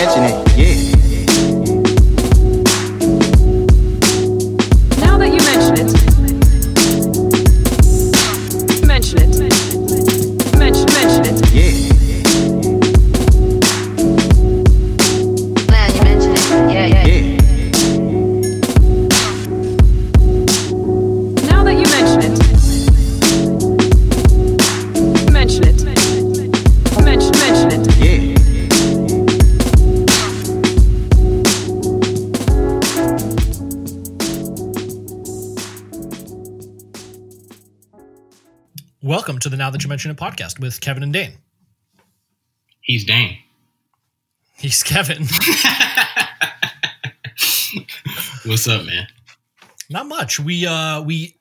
mention it, yeah. Now That You Mention a podcast with Kevin and Dane. He's Dane. He's Kevin. What's up, man? Not much. We uh we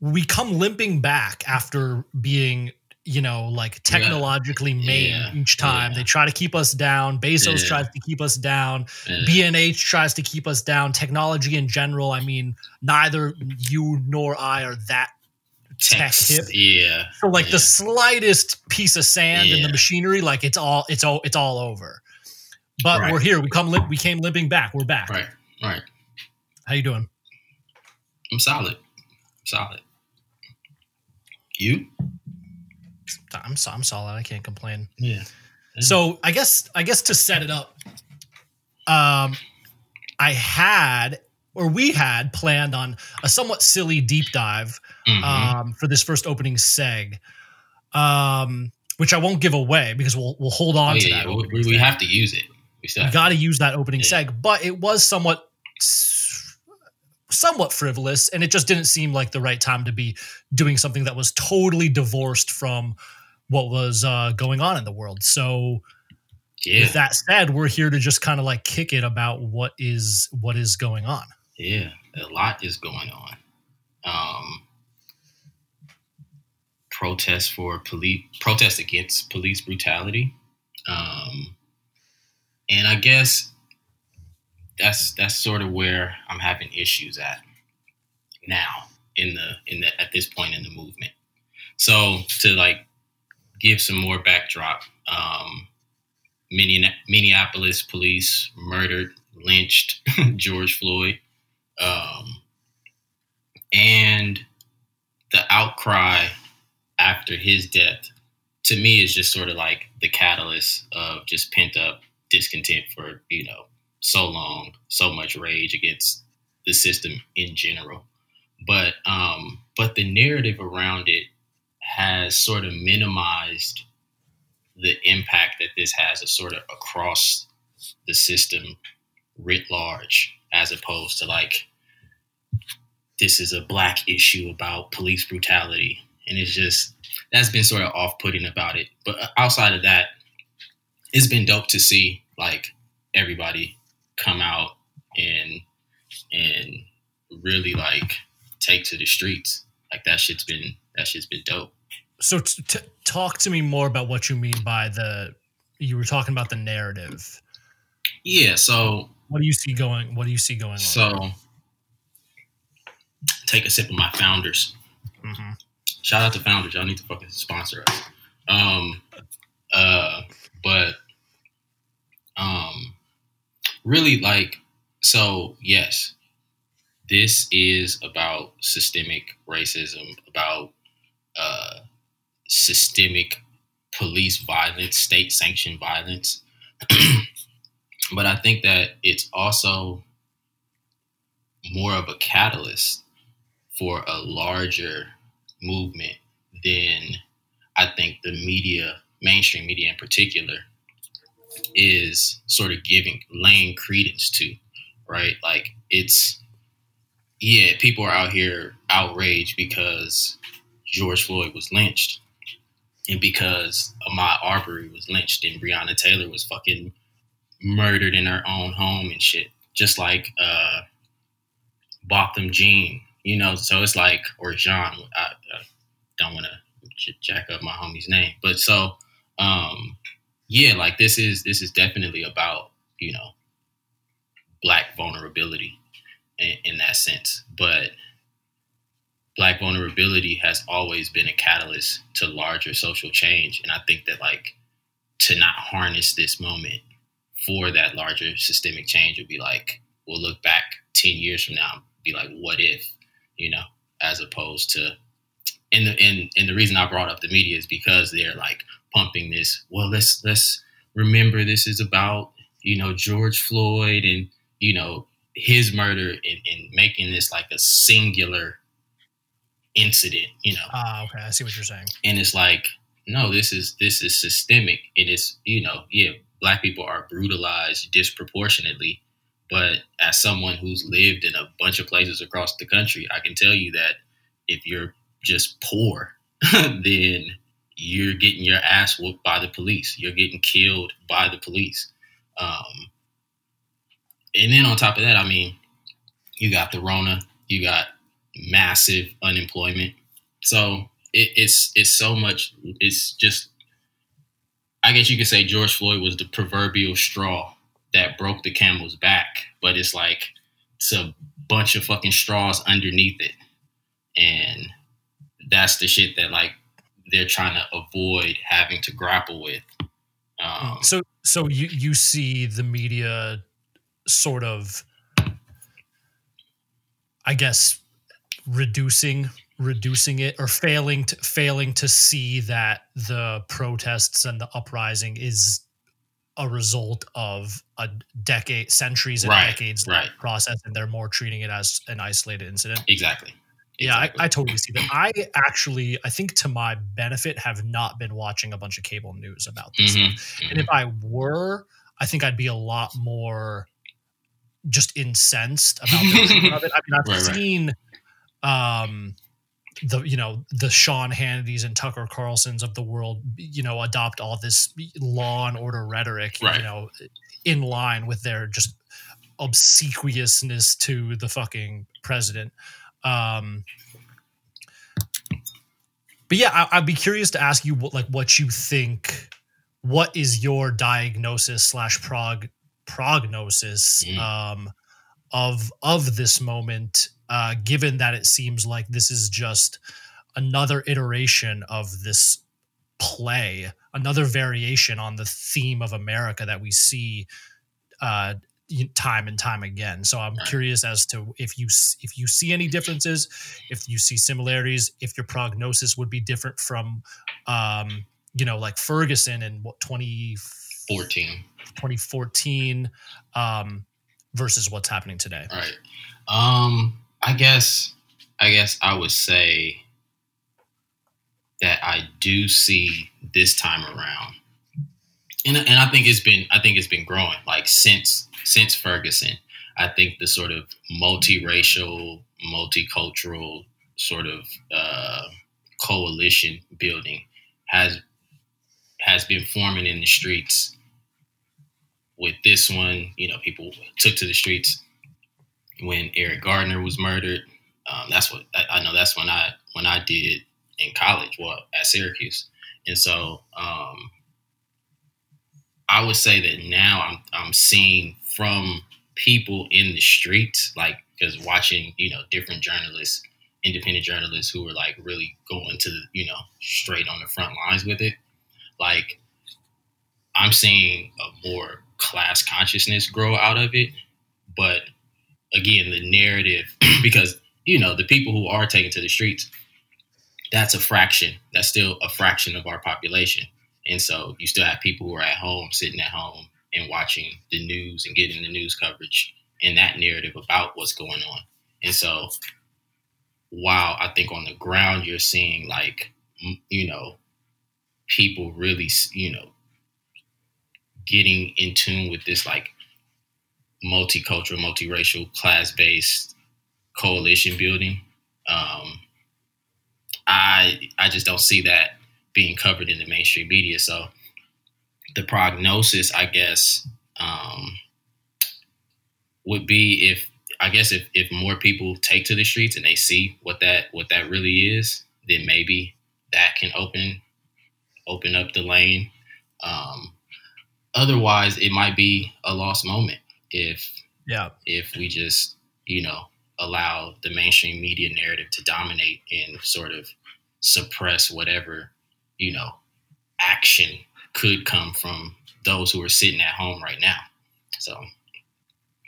we come limping back after being, you know, like technologically made Yeah. each time. Yeah. They try to keep us down. Bezos Yeah. tries to keep us down. Yeah. B&H tries to keep us down. Technology in general, I mean, neither you nor I are that tech hip. Yeah. So like yeah. the slightest piece of sand in the machinery, like it's all it's all it's all over. But Right. we're here. We come we came limping back. We're back. Right. Right. How you doing? I'm solid. Solid. You? I'm so, I'm solid. I can't complain. Yeah. So I guess I guess to set it up, um, I had or we had planned on a somewhat silly deep dive Mhm. um, for this first opening seg, um, which I won't give away because we'll we'll hold on Oh, to that. yeah. We, we have to use it. We still you have got to use that opening Yeah. seg, but it was somewhat somewhat frivolous and it just didn't seem like the right time to be doing something that was totally divorced from what was uh, going on in the world. So Yeah. with that said, we're here to just kind of like kick it about what is what is going on. Yeah. A lot is going on. Um, protests for police, protests against police brutality. Um, and I guess that's that's sort of where I'm having issues at now in the in the at this point in the movement. So to like give some more backdrop, um, Minneapolis police murdered, lynched George Floyd, um, and the outcry after his death to me is just sort of like the catalyst of just pent up discontent for you know so long, so much rage against the system in general. But um, but the narrative around it has sort of minimized the impact that this has a sort of across the system writ large, as opposed to like this is a black issue about police brutality. And it's just that's been sort of off putting about it. But outside of that, it's been dope to see like everybody come out and and really like take to the streets. Like that shit's been that shit's been dope. So t- t- talk to me more about what you mean by the you were talking about the narrative. Yeah, so What do you see going? What do you see going on? so take a sip of my founders. Mhm. Shout out to founders. Y'all need to fucking sponsor us. Um uh but um really like so yes this is about systemic racism about uh systemic police violence state sanctioned violence but i think that it's also more of a catalyst for a larger movement then i think the media mainstream media in particular is sort of giving laying credence to right? Like it's yeah people are out here outraged because george floyd was lynched and because Ahmaud Arbery was lynched and Breonna Taylor was fucking murdered in her own home and shit. Just like uh Botham Jean you know? So it's like or Jean I, don't want to jack up my homie's name but so um yeah, like this is this is definitely about you know black vulnerability in, in that sense, but black vulnerability has always been a catalyst to larger social change, and I think that like to not harness this moment for that larger systemic change would be like we'll look back 10 years from now be like what if you know as opposed to and the and, and the reason i brought up the media is because they're like pumping this well let's let's remember this is about you know george floyd and you know his murder and, and making this like a singular incident you know Ah, okay. I see what you're saying. and it's like no this is this is systemic it is you know yeah black people are brutalized disproportionately but as someone who's lived in a bunch of places across the country i can tell you that if you're just poor then you're getting your ass whooped by the police you're getting killed by the police um, and then on top of that i mean you got the rona you got massive unemployment so it, it's it's so much. It's just. I guess you could say George Floyd was the proverbial straw that broke the camel's back, but it's like it's a bunch of fucking straws underneath it, and that's the shit that like they're trying to avoid having to grapple with. Um, so so you you see the media sort of I guess reducing reducing it or failing to failing to see that the protests and the uprising is a result of a decade centuries and Right, decades right. process and they're more treating it as an isolated incident exactly. Yeah I, Exactly. I totally see that i actually i think to my benefit have not been watching a bunch of cable news about this Mhm, stuff and if I were, I think I'd be a lot more just incensed about the of it. I mean, I've Right, right. seen um the you know the Sean Hannitys and Tucker Carlsons of the world, you know, adopt all this law and order rhetoric, Right. you know, in line with their just obsequiousness to the fucking president. Um, but yeah, I, I'd be curious to ask you what like what you think. What is your diagnosis slash prog prognosis Mm. um, of of this moment? Uh, given that it seems like this is just another iteration of this play, another variation on the theme of America that we see uh, time and time again. So I'm curious as to if you if you see any differences, if you see similarities, if your prognosis would be different from, um, you know, like Ferguson in what 20, 14. 2014 um, versus what's happening today. All right. Um, I guess I guess I would say that I do see this time around. And, and I think it's been I think it's been growing like since since Ferguson. I think the sort of multiracial, multicultural sort of uh, coalition building has has been forming in the streets. With this one, you know, people took to the streets when Eric Gardner was murdered. Um, that's what I, I know. That's when I when I did in college, well, at Syracuse, and so um, I would say that now I'm I'm seeing from people in the streets, like because watching you know different journalists, independent journalists who were like really going to you know straight on the front lines with it, like I'm seeing a more class consciousness grow out of it, but again the narrative because you know the people who are taken to the streets that's a fraction that's still a fraction of our population. And so you still have people who are at home sitting at home and watching the news and getting the news coverage and that narrative about what's going on and so while i think on the ground you're seeing like you know people really you know getting in tune with this like multicultural, multiracial, class-based coalition building. Um, I I just don't see that being covered in the mainstream media. So the prognosis, I guess, um, would be if I guess if, if more people take to the streets and they see what that what that really is, then maybe that can open open up the lane. Um, otherwise, it might be a lost moment if Yeah. if we just you know allow the mainstream media narrative to dominate and sort of suppress whatever you know action could come from those who are sitting at home right now So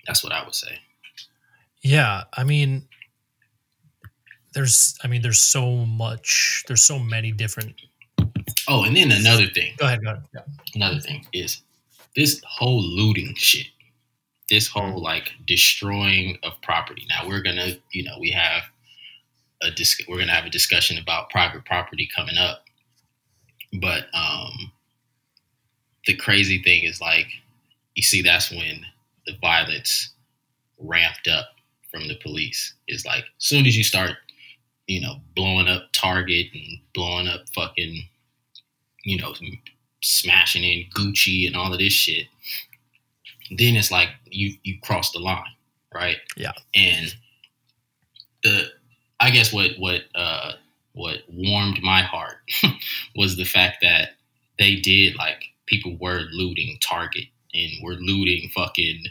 that's what I would say. Yeah, I mean, there's, I mean, there's so much, there's so many different. Oh, and then another thing, Go ahead, go ahead. Yeah. another thing is this whole looting shit. This whole like destroying of property. Now we're gonna, you know, we have a dis- we're gonna have a discussion about private property coming up. But um the crazy thing is like you see that's when the violence ramped up from the police. Is like as soon as you start, you know, blowing up Target and blowing up fucking, you know, smashing in Gucci and all of this shit, then it's like you you cross the line, right? Yeah. And the I guess what what uh what warmed my heart was the fact that they did like people were looting Target and were looting fucking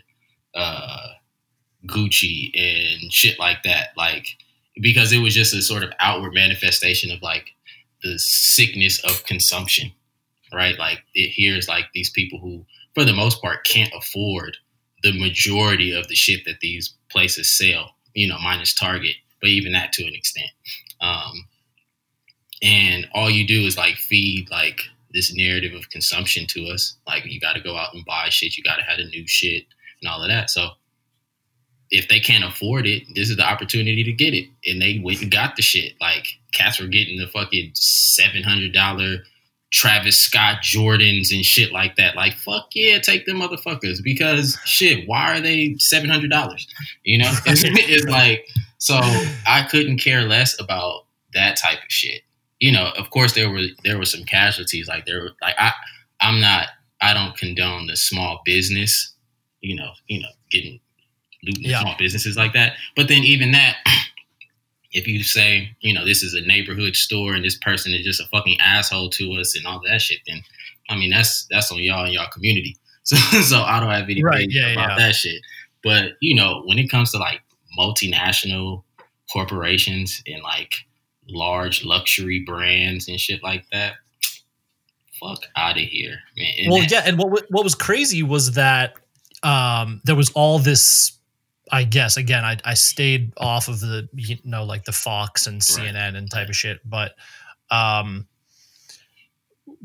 uh Gucci and shit like that. Like because it was just a sort of outward manifestation of like the sickness of consumption, right? Like it here's like these people who, for the most part, can't afford the majority of the shit that these places sell, you know, minus Target, but even that to an extent. Um, and all you do is like feed like this narrative of consumption to us. Like you got to go out and buy shit, you got to have the new shit and all of that. So if they can't afford it, this is the opportunity to get it. And they went and got the shit. Like cats were getting the fucking seven hundred dollar Travis Scott Jordans and shit like that. Like fuck yeah, take them motherfuckers because shit. Why are they seven hundred dollars? You know, it's, it's like so. I couldn't care less about that type of shit. You know, of course there were there were some casualties. Like there were like I I'm not I don't condone the small business. You know, you know, getting looting Yeah. small businesses like that. But then even that, if you say, you know, this is a neighborhood store and this person is just a fucking asshole to us and all that shit, then I mean that's that's on y'all and y'all community. So so I don't have any Right, right, yeah, about yeah. that shit. But you know, when it comes to like multinational corporations and like large luxury brands and shit like that, fuck out of here, man. And well yeah and what what was crazy was that um there was all this i guess again i i stayed off of the you know like the fox and Right. cnn and type of shit but um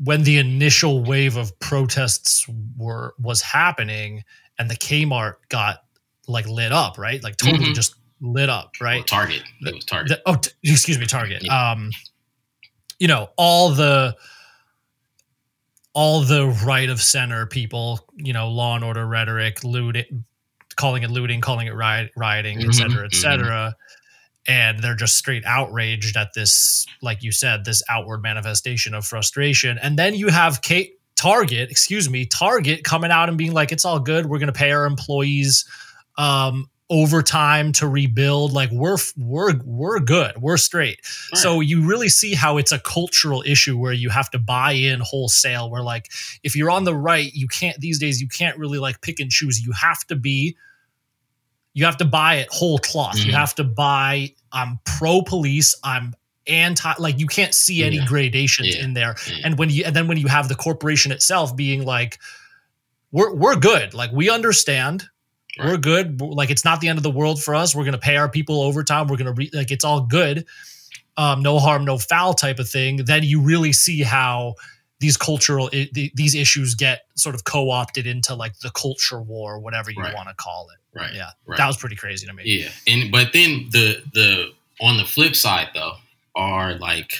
when the initial wave of protests were was happening and the kmart got like lit up right like totally Mhm. just lit up Well, right Target. It was Target. the- oh, t- excuse me, Target. Um, you know, all the all the right of center people, you know, law and order rhetoric, looting, calling it looting, calling it riot, rioting, et Mhm, cetera, et cetera. And they're just straight outraged at this, like you said, this outward manifestation of frustration. And then you have Kate Target, excuse me, Target coming out and being like, "It's all good. We're going to pay our employees um, overtime to rebuild. Like we're we're we're good. We're straight." So you really see how it's a cultural issue where you have to buy in wholesale. Where like if you're on the right, you can't these days you can't really like pick and choose. You have to be you have to buy it whole cloth. You Mhm. have to buy I'm pro police, I'm anti like you can't see any Yeah. gradations Yeah. in there. Yeah. And when you and then when you have the corporation itself being like we're we're good. Like we understand. We're good. Like it's not the end of the world for us. We're going to pay our people overtime. We're going to re- like it's all good. Um, no harm, no foul type of thing. Then you really see how these cultural i- th- these issues get sort of co-opted into like the culture war, whatever you Right. want to call it. right. Yeah, Right. that was pretty crazy to me. Yeah, and but then the the on the flip side though are like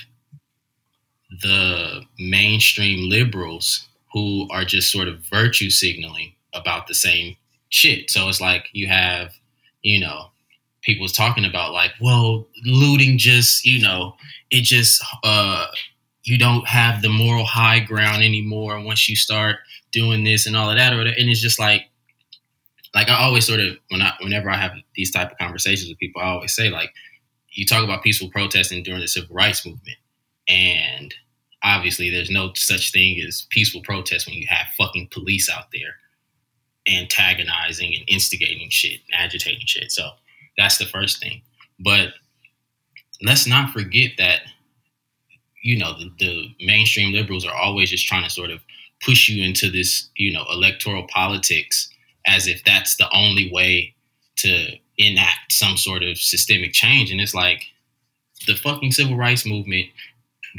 the mainstream liberals who are just sort of virtue signaling about the same shit. So it's like you have, you know, people talking about like, well, looting just, you know, it just uh you don't have the moral high ground anymore once you start doing this and all of that or and it's just like like I always sort of when I whenever I have these type of conversations with people, I always say like you talk about peaceful protesting during the civil rights movement, and obviously there's no such thing as peaceful protest when you have fucking police out there antagonizing and instigating shit, agitating shit. So that's the first thing. But let's not forget that you know the, the mainstream liberals are always just trying to sort of push you into this you know electoral politics as if that's the only way to enact some sort of systemic change. And it's like the fucking civil rights movement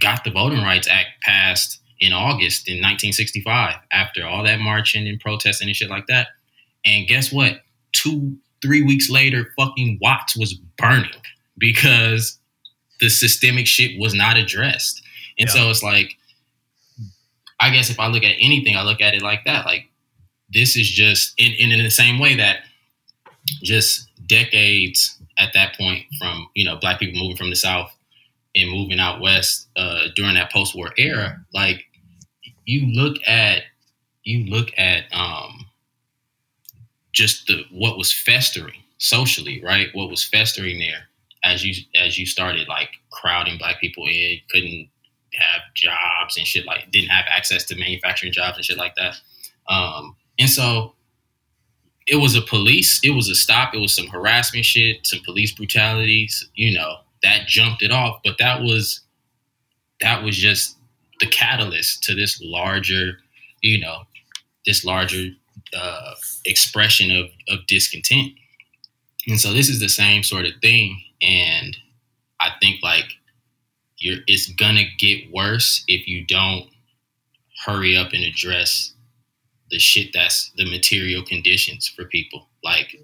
got the Voting Rights Act passed in August in 1965 after all that marching and protesting and shit like that. And guess what? Two, three weeks later, fucking Watts was burning because the systemic shit was not addressed. And Yeah. so it's like, I guess if I look at anything, I look at it like that. Like, this is just in, in, in the same way that just decades at that point from, you know, black people moving from the South and moving out west uh, during that post-war era, like you look at you look at um, just the what was festering socially, right? What was festering there as you as you started like crowding black people in, couldn't have jobs and shit like didn't have access to manufacturing jobs and shit like that. Um, and so it was a police, it was a stop, it was some harassment shit, some police brutalities, you know, that jumped it off. But that was that was just the catalyst to this larger, you know, this larger uh, expression of, of discontent. And so this is the same sort of thing. And I think like you're it's gonna get worse if you don't hurry up and address the shit that's the material conditions for people. Like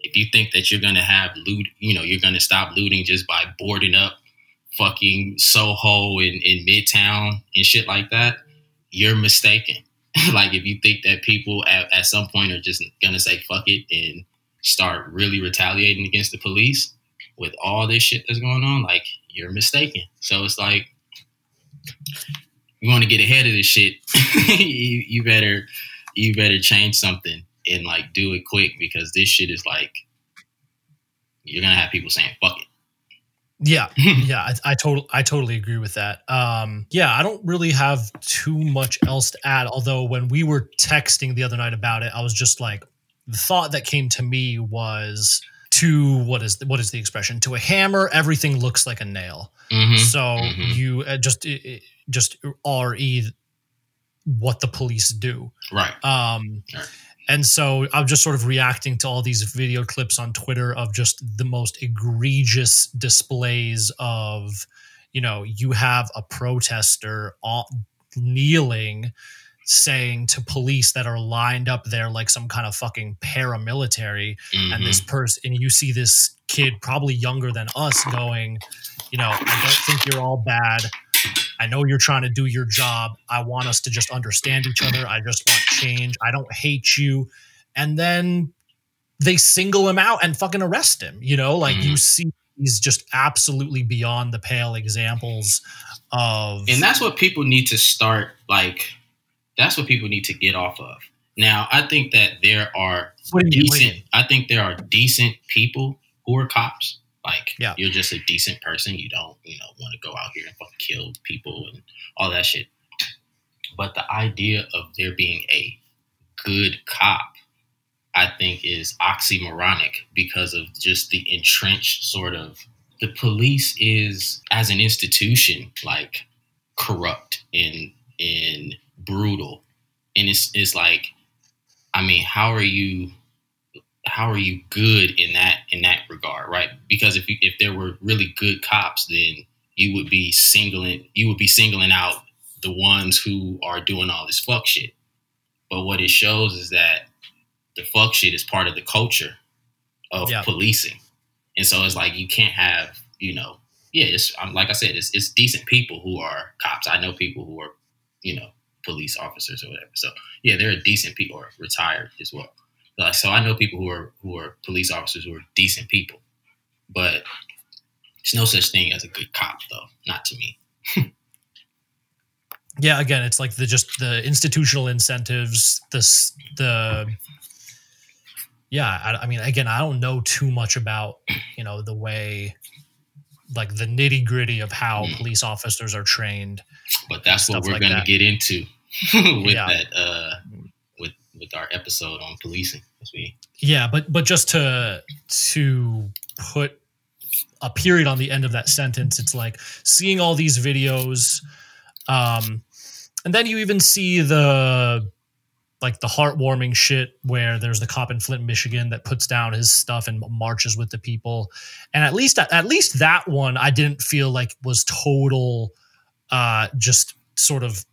if you think that you're gonna have loot, you know, you're gonna stop looting just by boarding up fucking Soho in, in Midtown and shit like that, you're mistaken. like if you think that people at, at some point are just gonna say fuck it and start really retaliating against the police with all this shit that's going on, like you're mistaken. So it's like you want to get ahead of this shit, you, you better you better change something and like do it quick because this shit is like you're gonna have people saying fuck it. Yeah, yeah, I, I totally, I totally agree with that. Um, yeah, I don't really have too much else to add. Although when we were texting the other night about it, I was just like, the thought that came to me was to what is what is the expression? To a hammer, everything looks like a nail. Mhm. So Mhm. you uh, just it- it- just re what the police do. Right. Um, Right. And so I'm just sort of reacting to all these video clips on Twitter of just the most egregious displays of, you know, you have a protester kneeling, saying to police that are lined up there like some kind of fucking paramilitary, and this Mhm. person, and you see this kid, probably younger than us, going, you know, I don't think you're all bad. I know you're trying to do your job. I want us to just understand each other. I just want change. I don't hate you. And then they single him out and fucking arrest him. You know, like you mm-hmm. see these just absolutely beyond the pale examples of. And that's what people need to start like that's what people need to get off of. Now, I think that there are what do you mean? What do you decent I think there are decent people who are cops. Like Yeah. you're just a decent person. You don't, you know, want to go out here and fucking kill people and all that shit. But the idea of there being a good cop, I think, is oxymoronic because of just the entrenched sort of the police is as an institution like corrupt and and brutal. And it's it's like I mean, how are you how are you good in that in that regard, right? Because if you, if there were really good cops, then you would be singling you would be singling out the ones who are doing all this fuck shit. But what it shows is that the fuck shit is part of the culture of Yeah. policing, and so it's like you can't have you know yeah it's um, like I said it's it's decent people who are cops. I know people who are you know police officers or whatever. So yeah, they're decent people or retired as well. Like, so I know people who are who are police officers who are decent people, but there's no such thing as a good cop, though. Not to me. yeah again it's like the just the institutional incentives this the yeah I, I mean again i don't know too much about you know the way like the nitty gritty of how Mm. police officers are trained But that's what we're like gonna that. get into with Yeah. that uh, with with our episode on policing. We yeah but but just to to put a period on the end of that sentence it's like seeing all these videos um and then you even see the like the heartwarming shit where there's the cop in Flint, Michigan that puts down his stuff and marches with the people. And at least at least that one I didn't feel like was total uh just sort of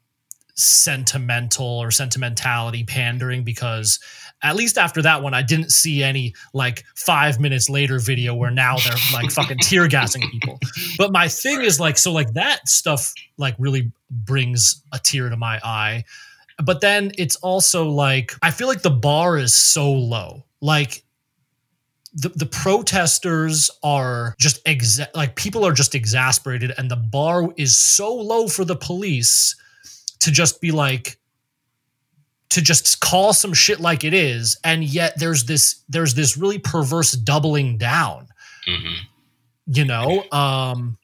sentimental or sentimentality pandering because at least after that one I didn't see any like 5 minutes later video where now they're like fucking tear gassing people. But my thing is like so like that stuff like really brings a tear to my eye but then it's also like I feel like the bar is so low. Like the, the protesters are just exa- like people are just exasperated and the bar is so low for the police to just be like to just call some shit like it is and yet there's this there's this really perverse doubling down hmm you know? Um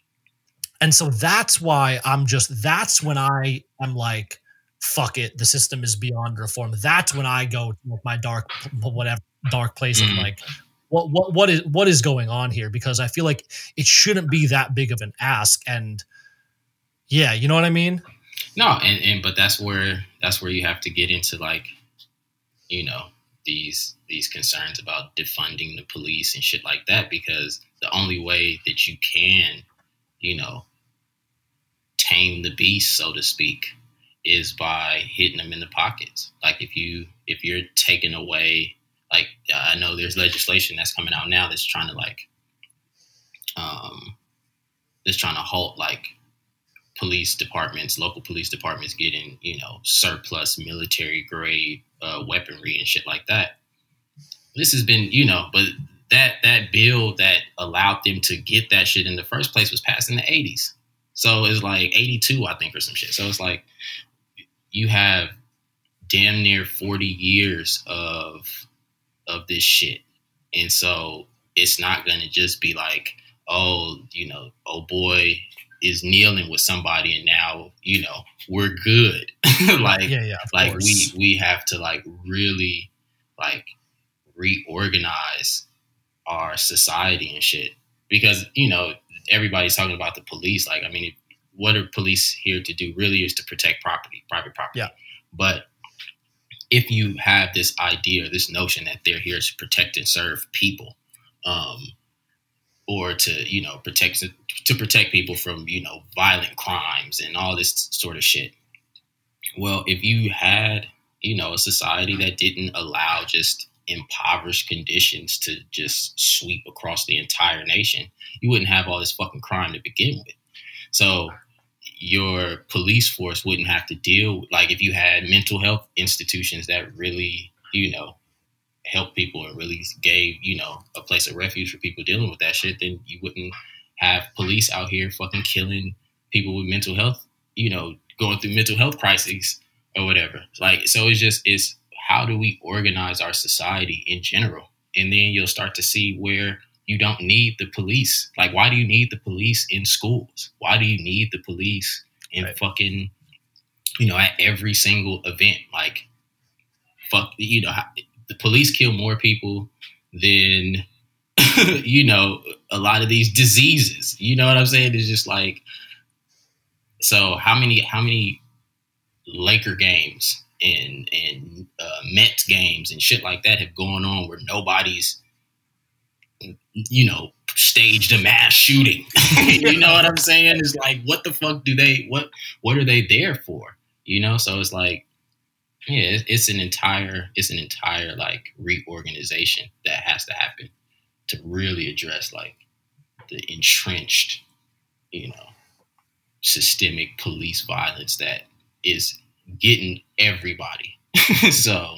and so that's why i'm just that's when i am like fuck it the system is beyond reform. That's when i go to my dark whatever dark place of Mhm. like what what what is what is going on here? Because i feel like it shouldn't be that big of an ask and yeah you know what i mean No, and, and but that's where that's where you have to get into like, you know, these these concerns about defunding the police and shit like that because the only way that you can, you know, tame the beast, so to speak, is by hitting them in the pockets. Like if you if you're taking away like I know there's legislation that's coming out now that's trying to like um that's trying to halt like police departments, local police departments getting, you know, surplus military grade uh, weaponry and shit like that. This has been, you know, but that that bill that allowed them to get that shit in the first place was passed in the 80s. So it's like 82, I think, or some shit. So it's like you have damn near 40 years of of this shit. And so it's not going to just be like, oh, you know, oh boy, is kneeling with somebody and now you know we're good. Like yeah yeah like course. we we have to like really like reorganize our society and shit. Because you know everybody's talking about the police. Like i mean if, what are police here to do really is to protect property private property. Yeah. but if you have this idea this notion that they're here to protect and serve people um or to you know protect to protect people from you know violent crimes and all this sort of shit. Well, if you had you know a society that didn't allow just impoverished conditions to just sweep across the entire nation, you wouldn't have all this fucking crime to begin with. So your police force wouldn't have to deal like if you had mental health institutions that really you know help people and really gave you know a place of refuge for people dealing with that shit, then you wouldn't have police out here fucking killing people with mental health, you know, going through mental health crises or whatever. Like, so it's just it's how do we organize our society in general, and then you'll start to see where you don't need the police. Like, why do you need the police in schools? Why do you need the police in Right. fucking, you know, at every single event? Like, fuck, you know, the police kill more people than you know a lot of these diseases. You know what I'm saying? It's just like so. How many how many Laker games and and uh, Mets games and shit like that have gone on where nobody's you know staged a mass shooting. you know what I'm saying? It's like what the fuck do they what what are they there for? You know, so it's like yeah, it's, an entire it's an entire like reorganization that has to happen to really address like the entrenched, you know, systemic police violence that is getting everybody. so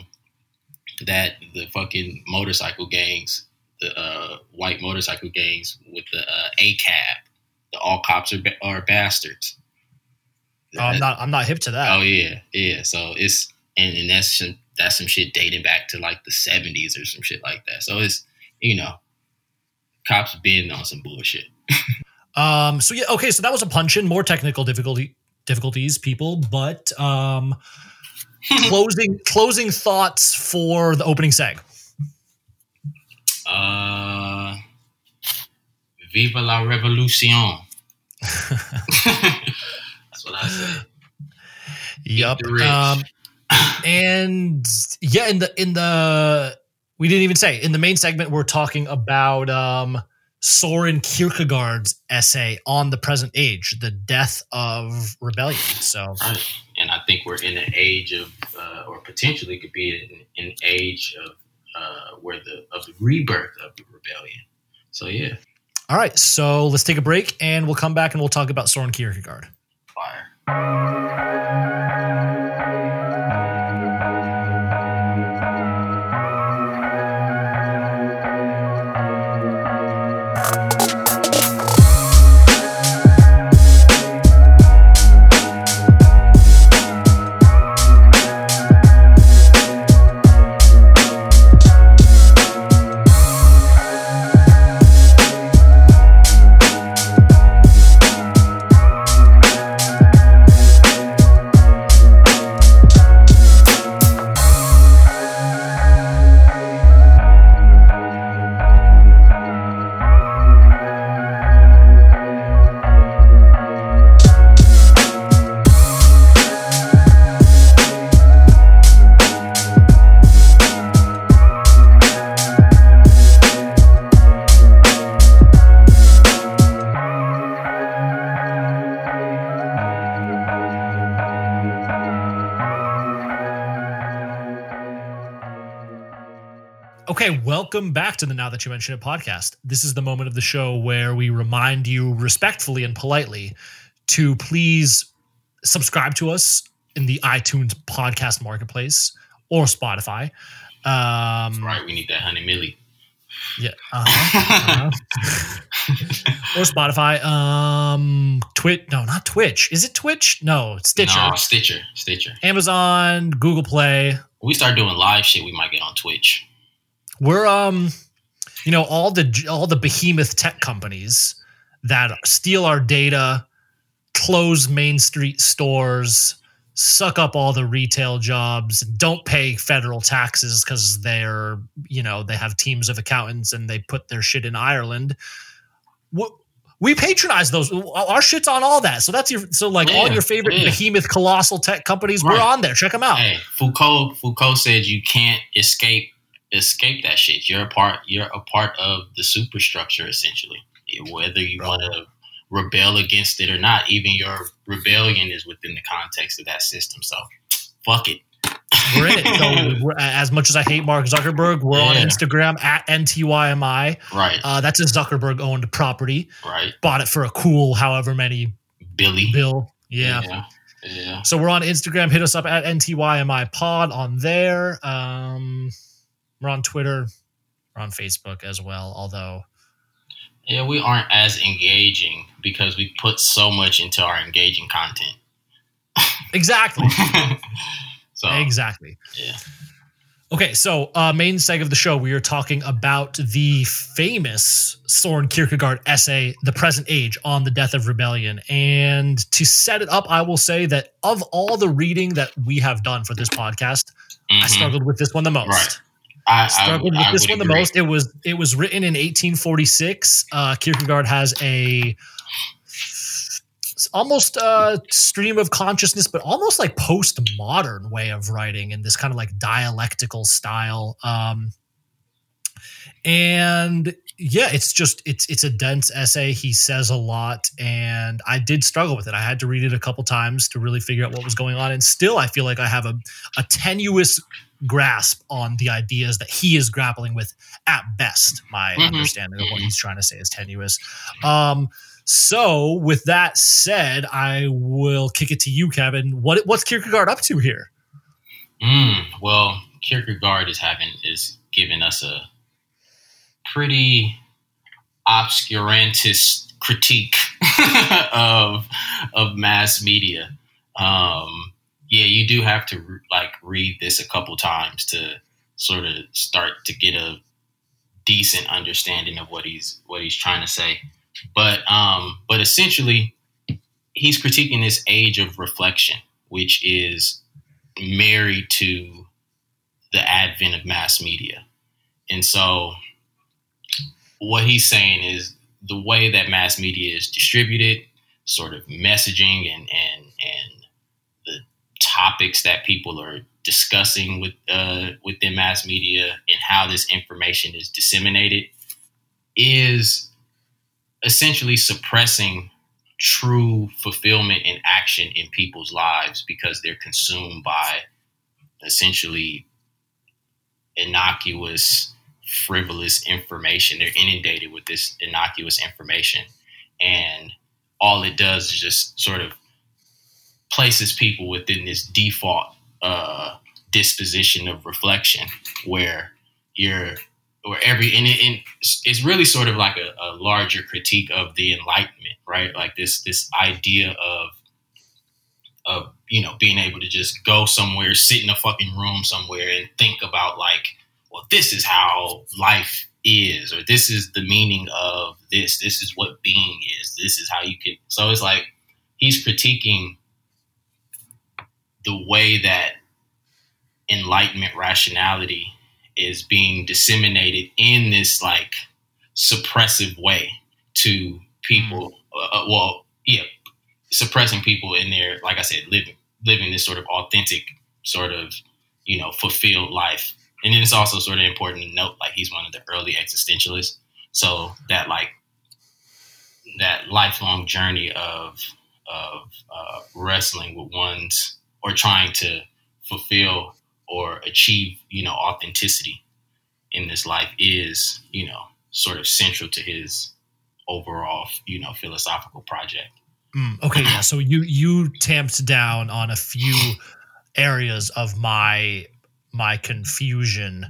that the fucking motorcycle gangs, the uh, white motorcycle gangs with the uh, ACAB, the all cops are, are bastards. Oh, I'm not I'm not hip to that. Oh yeah, yeah. So it's and, and that's some that's some shit dating back to like the seventies or some shit like that. So it's you know, cops been on some bullshit. Um. So yeah. Okay. So that was a punch in. More technical difficulty difficulties, people. But um, closing closing thoughts for the opening seg. Uh, Viva la revolution. That's what I say. Yep. Um, and yeah, in the in the we didn't even say in the main segment we're talking about um Soren Kierkegaard's essay on the present age, the death of rebellion. So And I think we're in an age of, uh, or potentially could be an, an age of uh, where the of the rebirth of the rebellion. So yeah, all right, so let's take a break and we'll come back and we'll talk about Soren Kierkegaard. fire. Okay, welcome back to the Now That You Mention It podcast. This is the moment of the show where we remind you respectfully and politely to please subscribe to us in the iTunes podcast marketplace or Spotify. Um, Right, we need that honey millie. Yeah. uh-huh, uh-huh. or Spotify. Um, Twitch. No, not Twitch. Is it Twitch? No, Stitcher. No, Stitcher, Stitcher. Amazon, Google Play. When we start doing live shit, we might get on Twitch. We're um you know all the all the behemoth tech companies that steal our data close main street stores suck up all the retail jobs don't pay federal taxes because they're you know they have teams of accountants and they put their shit in ireland. We patronize those. Our shit's on all that. So that's your so like all your favorite yeah. behemoth colossal tech companies we're on there. Check them out. Hey, Foucault. Foucault said you can't escape escape that shit. You're a part. You're a part of the superstructure, essentially. Whether you want to rebel against it or not, even your rebellion is within the context of that system. So, fuck it. we're in it. So we're, as much as I hate Mark Zuckerberg, we're on Instagram at NTYMI. right, Uh, that's a Zuckerberg owned property. right. Bought it for a cool, however many Billy. bill. Yeah. yeah, yeah. So we're on Instagram. Hit us up at NTYMI pod on there. Um, we're on Twitter. We're on Facebook as well. Although, Yeah, we aren't as engaging because we put so much into our engaging content. exactly. so, Exactly. yeah. Okay, so uh, main seg of the show, we are talking about the famous Soren Kierkegaard essay, "The Present Age," on the death of rebellion. And to set it up, I will say that of all the reading that we have done for this podcast, I Mhm. struggled with this one the most. Right. I, I, Struggled I with this would one the most. It was it was written in 1846. Uh, Kierkegaard has a almost uh stream of consciousness, but almost like postmodern way of writing in this kind of like dialectical style. Um, and yeah, it's just it's it's a dense essay. He says a lot, and I did struggle with it. I had to read it a couple times to really figure out what was going on, and still, I feel like I have a a tenuous grasp on the ideas that he is grappling with at best. My Mhm. understanding of what Mhm. he's trying to say is tenuous. Um, so, with that said, I will kick it to you, Kevin. What what's Kierkegaard up to here? Mm, well, Kierkegaard is having is giving us a pretty obscurantist critique of of mass media. Um, yeah, you do have to like read this a couple times to sort of start to get a decent understanding of what he's what he's trying to say. But um, but essentially, he's critiquing this age of reflection, which is married to the advent of mass media. And so what he's saying is the way that mass media is distributed, sort of messaging and and and the topics that people are discussing with uh, within mass media and how this information is disseminated is essentially suppressing true fulfillment and action in people's lives because they're consumed by essentially innocuous frivolous information. They're inundated with this innocuous information. And all it does is just sort of places people within this default uh, disposition of reflection where you're or every and, it, and it's really sort of like a, a, larger critique of the enlightenment right? Like this this idea of of you know being able to just go somewhere sit in a fucking room somewhere and think about like well this is how life is or this is the meaning of this this is what being is this is how you can so it's like he's critiquing the way that enlightenment rationality is being disseminated in this like suppressive way to people mm-hmm. uh, well yeah suppressing people in their like i said living living this sort of authentic sort of you know fulfilled life and then it's also sort of important to note like he's one of the early existentialists. So that like that lifelong journey of of uh, wrestling with one's or trying to fulfill or achieve you know authenticity in this life is you know sort of central to his overall you know philosophical project. Mm, okay yeah so you you tamped down on a few areas of my my confusion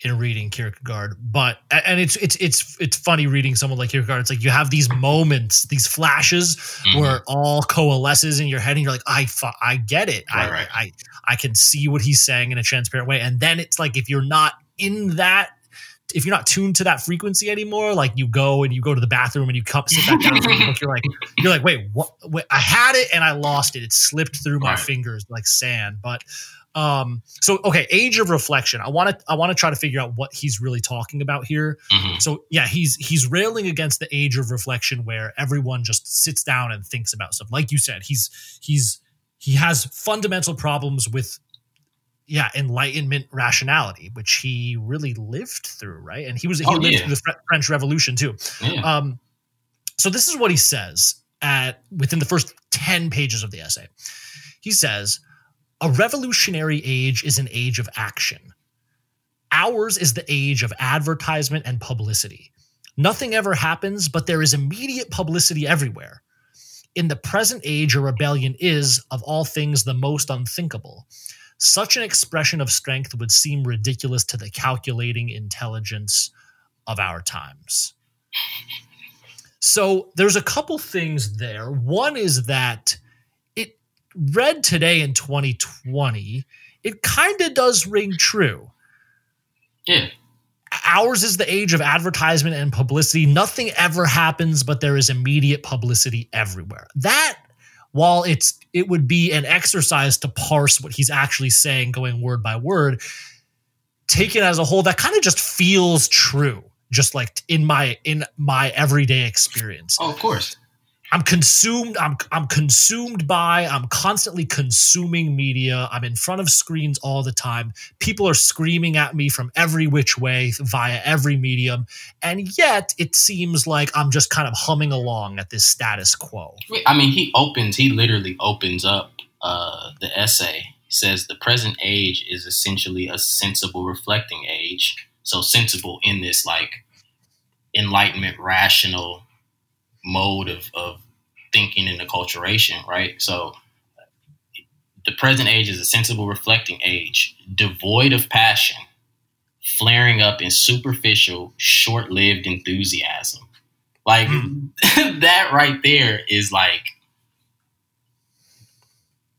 in reading Kierkegaard, but and it's it's it's it's funny reading someone like Kierkegaard. It's like you have these moments, these flashes mm-hmm. where it all coalesces in your head, and you're like, I I get it. Right, I, right. I I can see what he's saying in a transparent way. And then it's like if you're not in that if you're not tuned to that frequency anymore, like you go and you go to the bathroom and you come sit back down, book, you're like, you're like, wait, what? Wait, I had it and I lost it. It slipped through my right. fingers like sand. But um, so okay, age of reflection. I want to I want to try to figure out what he's really talking about here. Mm-hmm. So yeah, he's he's railing against the age of reflection where everyone just sits down and thinks about stuff. Like you said, he's he's he has fundamental problems with yeah enlightenment rationality which he really lived through right and he was he oh, lived yeah. through the french revolution too yeah. um so this is what he says at within the first 10 pages of the essay he says a revolutionary age is an age of action. Ours is the age of advertisement and publicity. Nothing ever happens, but there is immediate publicity everywhere. In the present age, a rebellion is, of all things, the most unthinkable. Such an expression of strength would seem ridiculous to the calculating intelligence of our times. So there's a couple things there. One is that read today in 2020, it kind of does ring true. Yeah. Ours is the age of advertisement and publicity. Nothing ever happens, but there is immediate publicity everywhere. That, while it's it would be an exercise to parse what he's actually saying, going word by word, taken as a whole, that kind of just feels true. Just like in my in my everyday experience. Oh, of course I'm consumed. I'm I'm consumed by. I'm constantly consuming media. I'm in front of screens all the time. People are screaming at me from every which way via every medium, and yet it seems like I'm just kind of humming along at this status quo. I mean, he opens. He literally opens up uh, the essay. He says the present age is essentially a sensible, reflecting age. So sensible in this like enlightenment, rational mode of, of thinking and acculturation, right? So the present age is a sensible, reflecting age, devoid of passion, flaring up in superficial, short lived enthusiasm. Like mm-hmm. that right there is like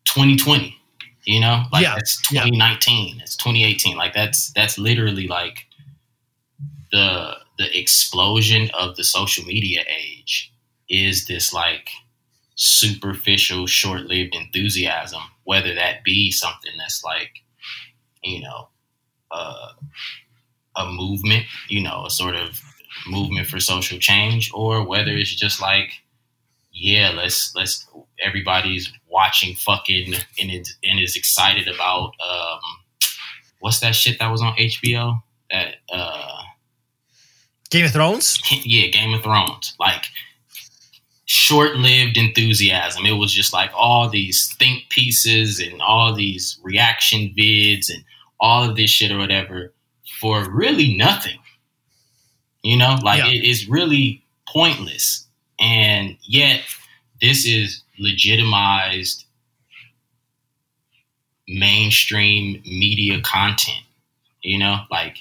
2020, you know? Like yeah. it's 2019, yeah. it's 2018. Like that's that's literally like the the explosion of the social media age is this like superficial, short lived enthusiasm, whether that be something that's like, you know, uh, a movement, you know, a sort of movement for social change, or whether it's just like yeah, let's let's everybody's watching fucking and is, and is excited about um what's that shit that was on HBO that uh Game of Thrones. yeah Game of Thrones like short-lived enthusiasm. It was just like all these think pieces and all these reaction vids and all of this shit or whatever for really nothing. You know like Yeah. it is really pointless. And yet this is legitimized mainstream media content you know? Like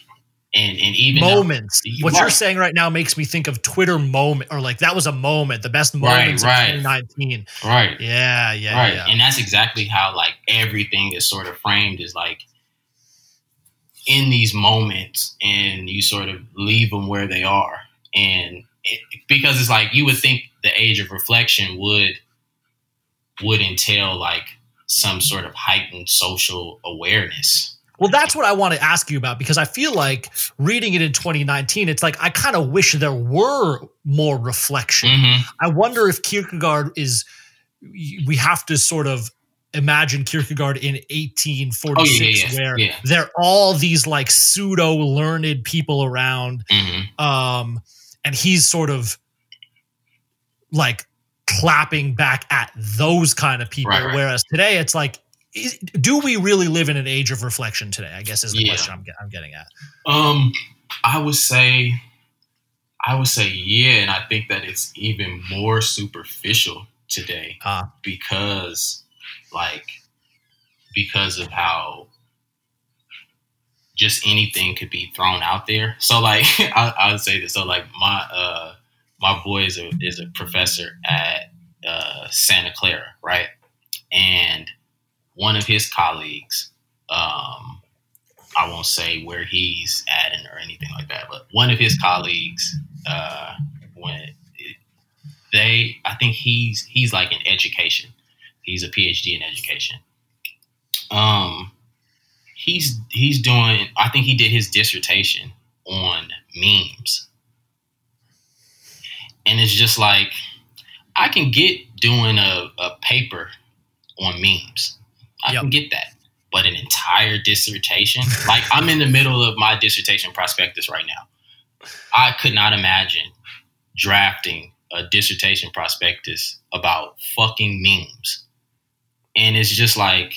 and and even moments. What you're saying right now makes me think of Twitter moment, or like that was a moment, the best moments right. of 2019. right Yeah, yeah, right yeah. and that's exactly how like everything is sort of framed is like in these moments and you sort of leave them where they are and it, because it's like you would think the age of reflection would would entail like some sort of heightened social awareness Well, that's what I want to ask you about because I feel like reading it in 2019, it's like I kind of wish there were more reflection. hmm I wonder if Kierkegaard is, we have to sort of imagine Kierkegaard in 1846, Oh, yeah, yeah, where Yeah. there are all these like pseudo learned people around, hmm um, and he's sort of like clapping back at those kind of people. Right, right. Whereas today, it's like, is, do we really live in an age of reflection today? I guess is the Yeah. question I'm, I'm getting at. Um, I would say, I would say, yeah, and I think that it's even more superficial today Ah. because, like, because of how just anything could be thrown out there. So, like, I, I would say this. So, like, my uh, my boy is a is a professor at uh, Santa Clara, right? And one of his colleagues, um, I won't say where he's at or anything like that, but one of his colleagues, uh, when they, I think he's he's like in education, he's a PhD in education. Um, he's he's doing. I think he did his dissertation on memes, and it's just like I can get doing a, a paper on memes. I Yep. can get that. But an entire dissertation, like I'm in the middle of my dissertation prospectus right now. I could not imagine drafting a dissertation prospectus about fucking memes. And it's just like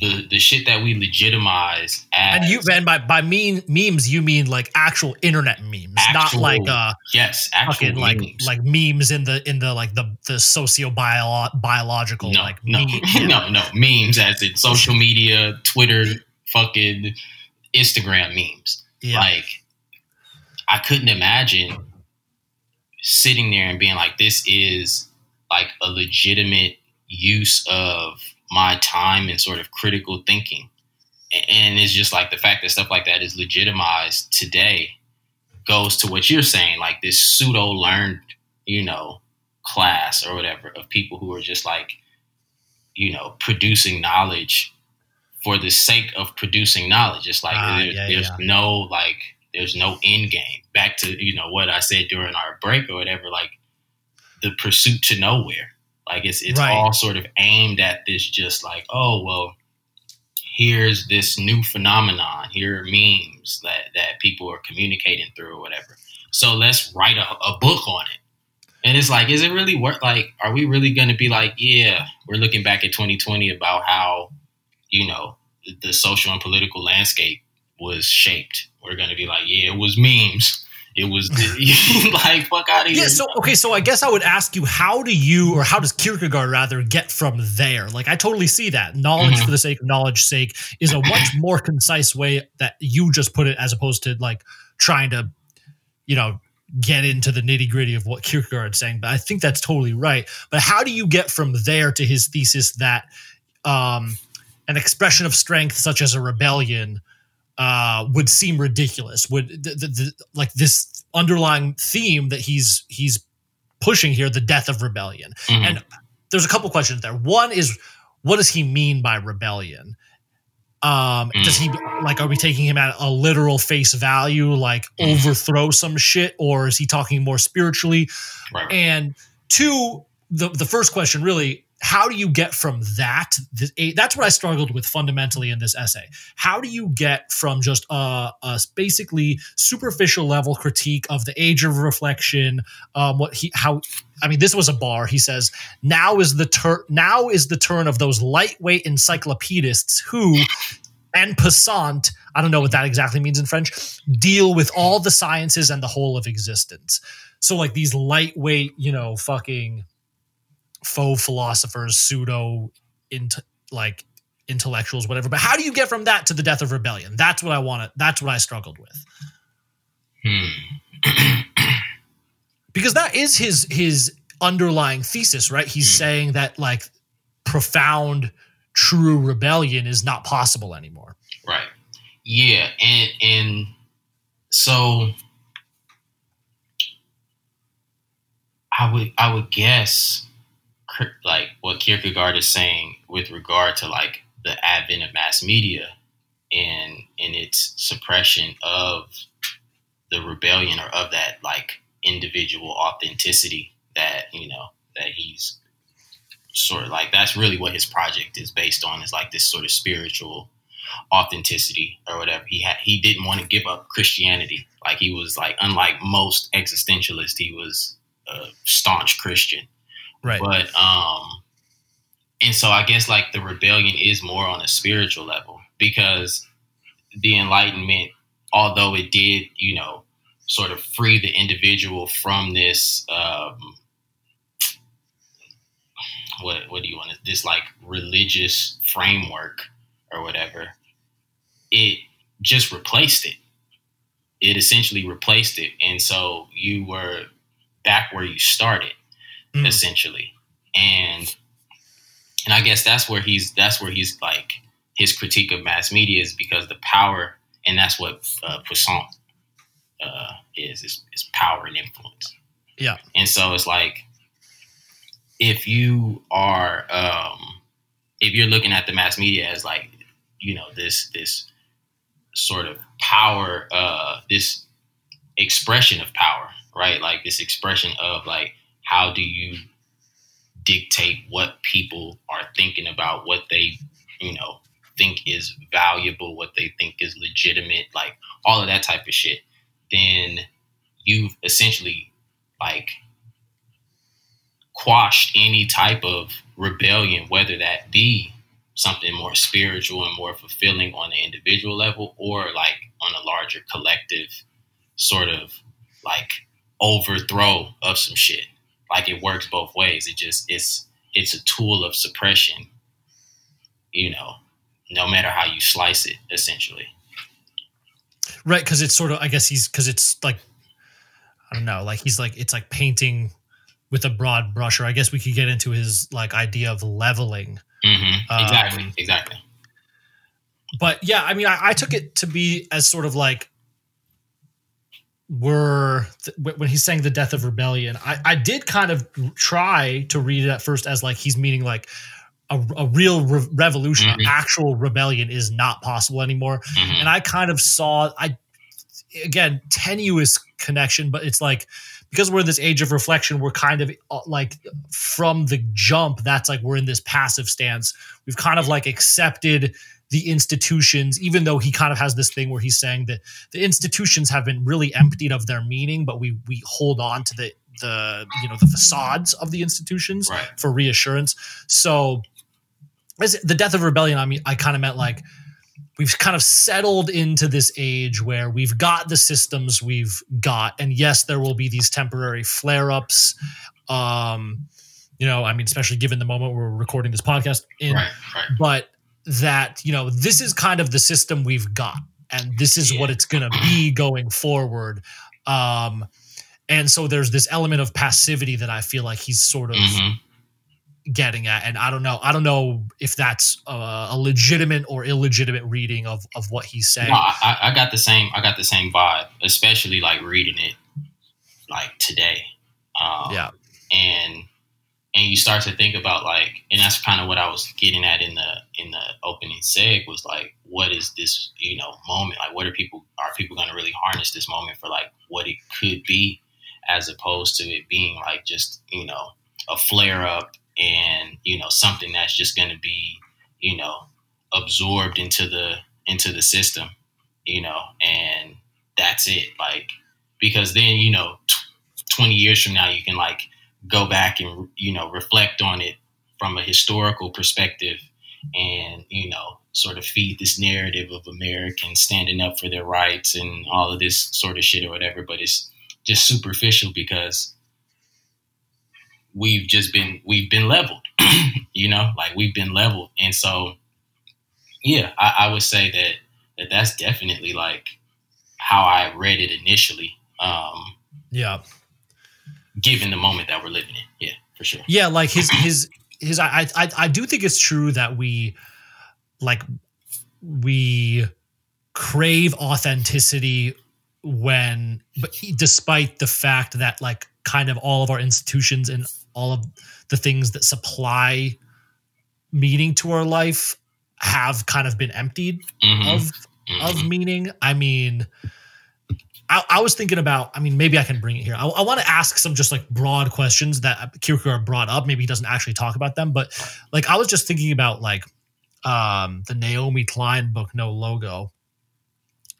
the the shit that we legitimize as And you, and by by mean memes, you mean like actual internet memes, not like uh yes, actual fucking like memes. like memes in the in the like the the socio biological no, like no, meme. Yeah. no, no memes as in social media, Twitter, fucking Instagram memes. Yeah. Like, I couldn't imagine sitting there and being like, this is like a legitimate use of my time and sort of critical thinking. And it's just like the fact that stuff like that is legitimized today goes to what you're saying, like this pseudo learned, you know, class or whatever of people who are just like, you know, producing knowledge for the sake of producing knowledge. It's like Ah, there- yeah, there's yeah. no like there's no end game. Back to you know what I said during our break or whatever. Like the pursuit to nowhere. Like it's it's Right. all sort of aimed at this. Just like oh well, here's this new phenomenon. Here are memes that that people are communicating through or whatever. So let's write a, a book on it. And it's like, is it really worth? Like, are we really going to be like, yeah, we're looking back at 2020 about how, you know, the, the social and political landscape was shaped. We're going to be like, yeah, it was memes. It was like, fuck out of here. Yeah, so okay, so I guess I would ask you, how do you, or how does Kierkegaard rather, get from there? Like, I totally see that knowledge Mhm. for the sake of knowledge's sake is a much more concise way that you just put it, as opposed to like trying to, you know, get into the nitty gritty of what Kierkegaard's saying. But I think that's totally right. But how do you get from there to his thesis that um, an expression of strength, such as a rebellion, uh, would seem ridiculous. Would the, the, the, like this underlying theme that he's he's pushing here, the death of rebellion. Mhm. And there's a couple questions there. One is, what does he mean by rebellion? Um, does he like? Are we taking him at a literal face value, like Mm. overthrow some shit, or is he talking more spiritually? right. And two, the the first question really, how do you get from that? That's what I struggled with fundamentally in this essay. How do you get from just a, a basically superficial level critique of the age of reflection? Um, what he how I mean, this was a bar. He says, "Now is the turn. Now is the turn of those lightweight encyclopedists who, en passant. I don't know what that exactly means in French. Deal with all the sciences and the whole of existence. So, like these lightweight, you know, fucking faux philosophers, pseudo, int- like intellectuals, whatever. But how do you get from that to the death of rebellion? That's what I want to. That's what I struggled with Hmm. because that is his his underlying thesis, right? He's Hmm. saying that like profound, true rebellion is not possible anymore. Right. Yeah, and and so I would I would guess like what Kierkegaard is saying with regard to like the advent of mass media and and its suppression of the rebellion or of that like individual authenticity that you know that he's sort of like that's really what his project is based on is like this sort of spiritual authenticity or whatever. He had he didn't want to give up Christianity. Like he was like unlike most existentialists, he was a staunch Christian. Right. But um and so I guess like the rebellion is more on a spiritual level because the enlightenment, although it did, you know, sort of free the individual from this um what what do you want to this like religious framework or whatever, it just replaced it. It essentially replaced it. And so you were back where you started, Mm. essentially. And and I guess that's where he's that's where he's like his critique of mass media is because the power and that's what uh, Poisson uh, is, is is power and influence. Yeah. And so it's like if you are um if you're looking at the mass media as like you know this this sort of power uh this expression of power right like this expression of like how do you dictate what people are thinking about what they you know think is valuable what they think is legitimate like all of that type of shit? Then you've essentially like quashed any type of rebellion whether that be something more spiritual and more fulfilling on the individual level or like on a larger collective sort of like overthrow of some shit like it works both ways. It just it's it's a tool of suppression you know no matter how you slice it essentially. Right, because it's sort of I guess he's because it's like I don't know, like he's like it's like painting with a broad brush, or I guess we could get into his like idea of leveling. hmm Um, exactly exactly. But yeah, I mean, I, I took it to be as sort of like we're th- when he's saying the death of rebellion. I, I did kind of try to read it at first as like he's meaning like a, a real re- revolution, Mhm. actual rebellion is not possible anymore. Mhm. and I kind of saw I again tenuous connection, but it's like because we're in this age of reflection, we're kind of uh, like from the jump. That's like we're in this passive stance. We've kind of like accepted the institutions, even though he kind of has this thing where he's saying that the institutions have been really emptied of their meaning, but we we hold on to the the you know the facades of the institutions right for reassurance. So, as the death of rebellion, I mean, I kind of meant like we've kind of settled into this age where we've got the systems we've got, and yes, there will be these temporary flare ups. Um, you know, I mean, especially given the moment we're recording this podcast in, right right but that you know this is kind of the system we've got and this is what it's going to be going forward um and so there's this element of passivity that i feel like he's sort of Mhm. getting at and i don't know i don't know if that's a, a legitimate or illegitimate reading of of what he's saying No, I, I- I got the same. I got the same vibe, especially like reading it like today. Um, yeah and and you start to think about like, and that's kind of what I was getting at in the in the opening seg was like, what is this you know moment? Like, what are people are people going to really harness this moment for like what it could be, as opposed to it being like just you know a flare up and you know something that's just going to be you know absorbed into the into the system you know and that's it like because then you know 20 years from now you can like go back and you know reflect on it from a historical perspective and you know sort of feed this narrative of Americans standing up for their rights and all of this sort of shit or whatever but it's just superficial because we've just been we've been leveled you know like we've been leveled and so yeah I, I would say that, that that's definitely like how I read it initially um Yeah. Given the moment that we're living in yeah for sure Yeah, like his his his I I I do think it's true that we like we crave authenticity when but despite the fact that like kind of all of our institutions and all of the things that supply meaning to our life have kind of been emptied Mhm, of of mhm. meaning. I mean, I, I was thinking about. I mean, maybe I can bring it here. I, I want to ask some just like broad questions that Kierkegaard brought up. Maybe he doesn't actually talk about them, but like I was just thinking about like um, the Naomi Klein book, No Logo.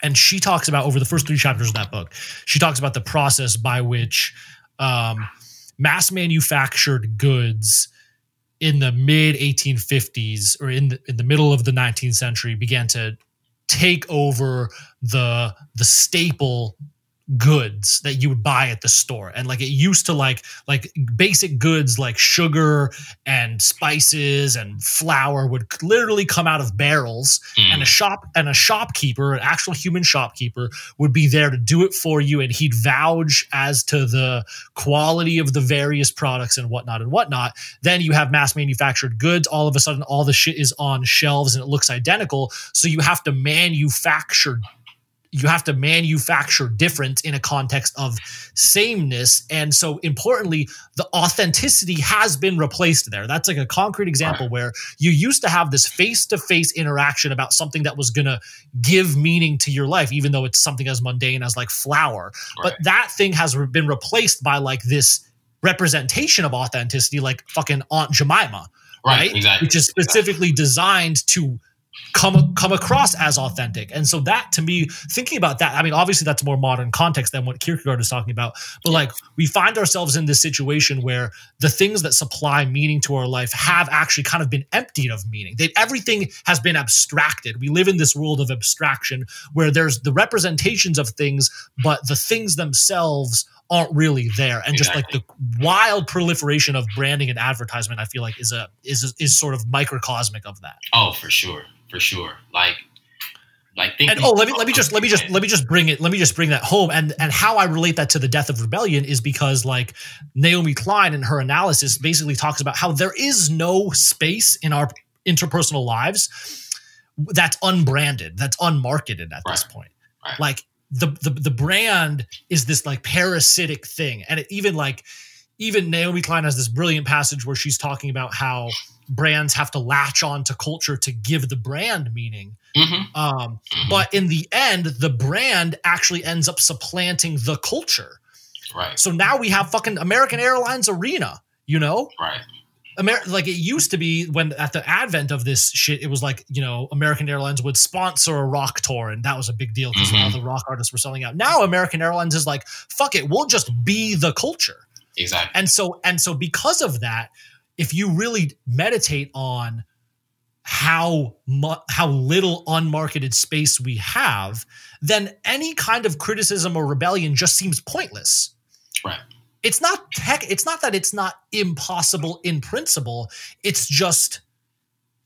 And she talks about over the first three chapters of that book, she talks about the process by which um, mass manufactured goods in the mid 1850s or in the, in the middle of the 19th century began to take over the the staple goods that you would buy at the store and like it used to like like basic goods like sugar and spices and flour would literally come out of barrels Mhm. and a shop and a shopkeeper, an actual human shopkeeper, would be there to do it for you, and he'd vouch as to the quality of the various products and whatnot and whatnot. Then you have mass manufactured goods. All of a sudden, all the shit is on shelves and it looks identical. So you have to manufacture. You have to manufacture difference in a context of sameness. And so, importantly, the authenticity has been replaced there. That's like a concrete example where you used to have this face to face interaction about something that was going to give meaning to your life, even though it's something as mundane as like flour. But that thing has been replaced by like this representation of authenticity, like fucking Aunt Jemima, right, right? exactly which is specifically designed to come come across as authentic. And so that to me, thinking about that, I mean, obviously that's more modern context than what Kierkegaard is talking about. But like we find ourselves in this situation where the things that supply meaning to our life have actually kind of been emptied of meaning. They everything has been abstracted. We live in this world of abstraction where there's the representations of things, but the things themselves aren't really there. And just like the wild proliferation of branding and advertisement i feel like is a is is sort of microcosmic of that. Oh for sure. For sure. Like like think and oh let me let me just let me just let me just bring it let me just bring that home. And and how i relate that to the death of rebellion is because like naomi klein in her analysis basically talks about how there is no space in our interpersonal lives that's unbranded that's unmarketed at this point. Right. like the, the the brand is this like parasitic thing. And it even like even naomi klein has this brilliant passage where she's talking about how brands have to latch on to culture to give the brand meaning. Mhm, um, but in the end, the brand actually ends up supplanting the culture. right. So now we have fucking American Airlines Arena, you know? right Amer- like it used to be when at the advent of this shit, it was like, you know, American Airlines would sponsor a rock tour, and that was a big deal because all Mhm. the rock artists were selling out. Now American Airlines is like, fuck it, we'll just be the culture. exactly And so and so because of that, if you really meditate on how mu- how little unmarketed space we have, then any kind of criticism or rebellion just seems pointless. Right. It's not tech it's not that it's not impossible in principle, it's just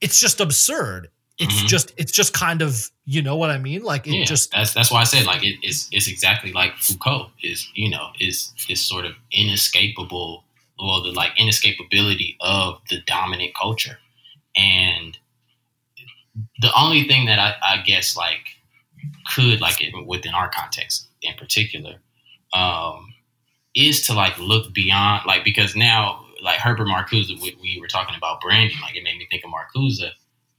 it's just absurd. It's Mhm. just it's just kind of, you know what I mean? Like it yeah, just that's that's why I said like it, it's it's exactly like Foucault is you know is is sort of inescapable or the like inescapability of the dominant culture, and the only thing that I, I guess like could like it within our context in particular um, is to like look beyond like because now like Herbert Marcuse we, we were talking about branding like it made me think of Marcuse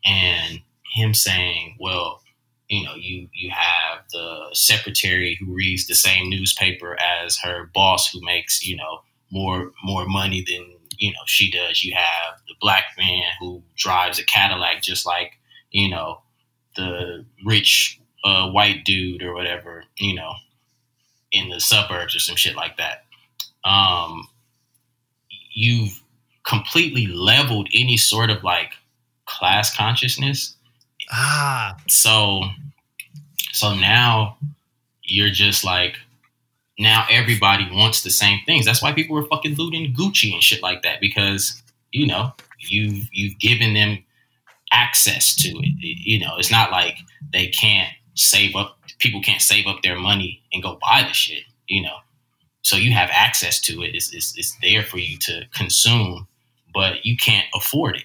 and him saying well you know you you have the secretary who reads the same newspaper as her boss who makes you know more more money than you know she does. You have the black man who drives a Cadillac, just like you know the rich uh, white dude or whatever, you know, in the suburbs or some shit like that. Um, you've completely leveled any sort of like class consciousness. Ah, So, so now you're just like, now everybody wants the same things. That's why people were fucking looting Gucci and shit like that because you know you've you've given them access to it. You know, it's not like they can't save up. People can't save up their money and go buy the shit. You know, so you have access to it. It's it's, it's there for you to consume, but you can't afford it.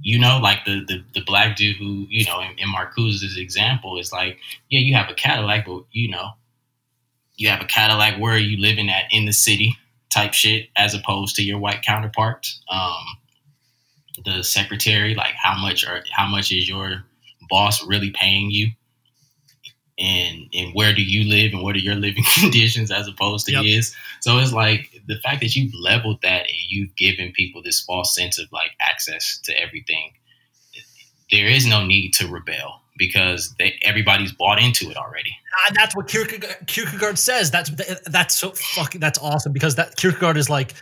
You know, like the the, the black dude who you know in, in Marcuse's example is like, yeah, you have a Cadillac, but you know, you have a Cadillac. Where are you living at in the city? Type shit, as opposed to your white counterpart. Um, the secretary, like how much or how much is your boss really paying you? And and where do you live and what are your living conditions as opposed to Yep. his? So it's like the fact that you've leveled that and you've given people this false sense of like access to everything. There is no need to rebel because they, everybody's bought into it already. Ah, that's what Kierkegaard, Kierkegaard says. That's that's so fucking that's awesome because that Kierkegaard is like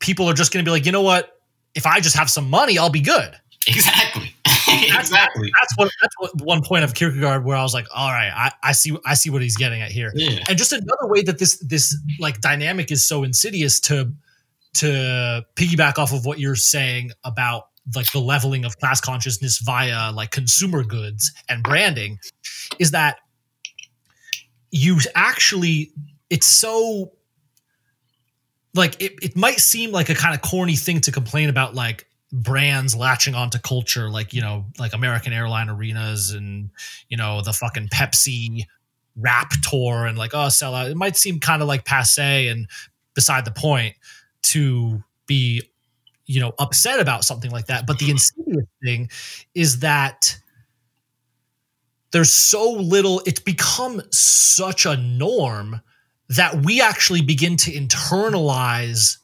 people are just going to be like, you know what? If I just have some money, I'll be good. Exactly. Exactly. That's what that's what one point of Kierkegaard where I was like, all right, I, I see I see what he's getting at here. Yeah. And just another way that this this like dynamic is so insidious to to piggyback off of what you're saying about like the leveling of class consciousness via like consumer goods and branding is that you actually it's so like it, it might seem like a kind of corny thing to complain about like brands latching onto culture like you know like american airline arenas and you know the fucking pepsi rap tour and like oh sell out. It might seem kind of like passe and beside the point to be you know upset about something like that. But the insidious thing is that there's so little it's become such a norm that we actually begin to internalize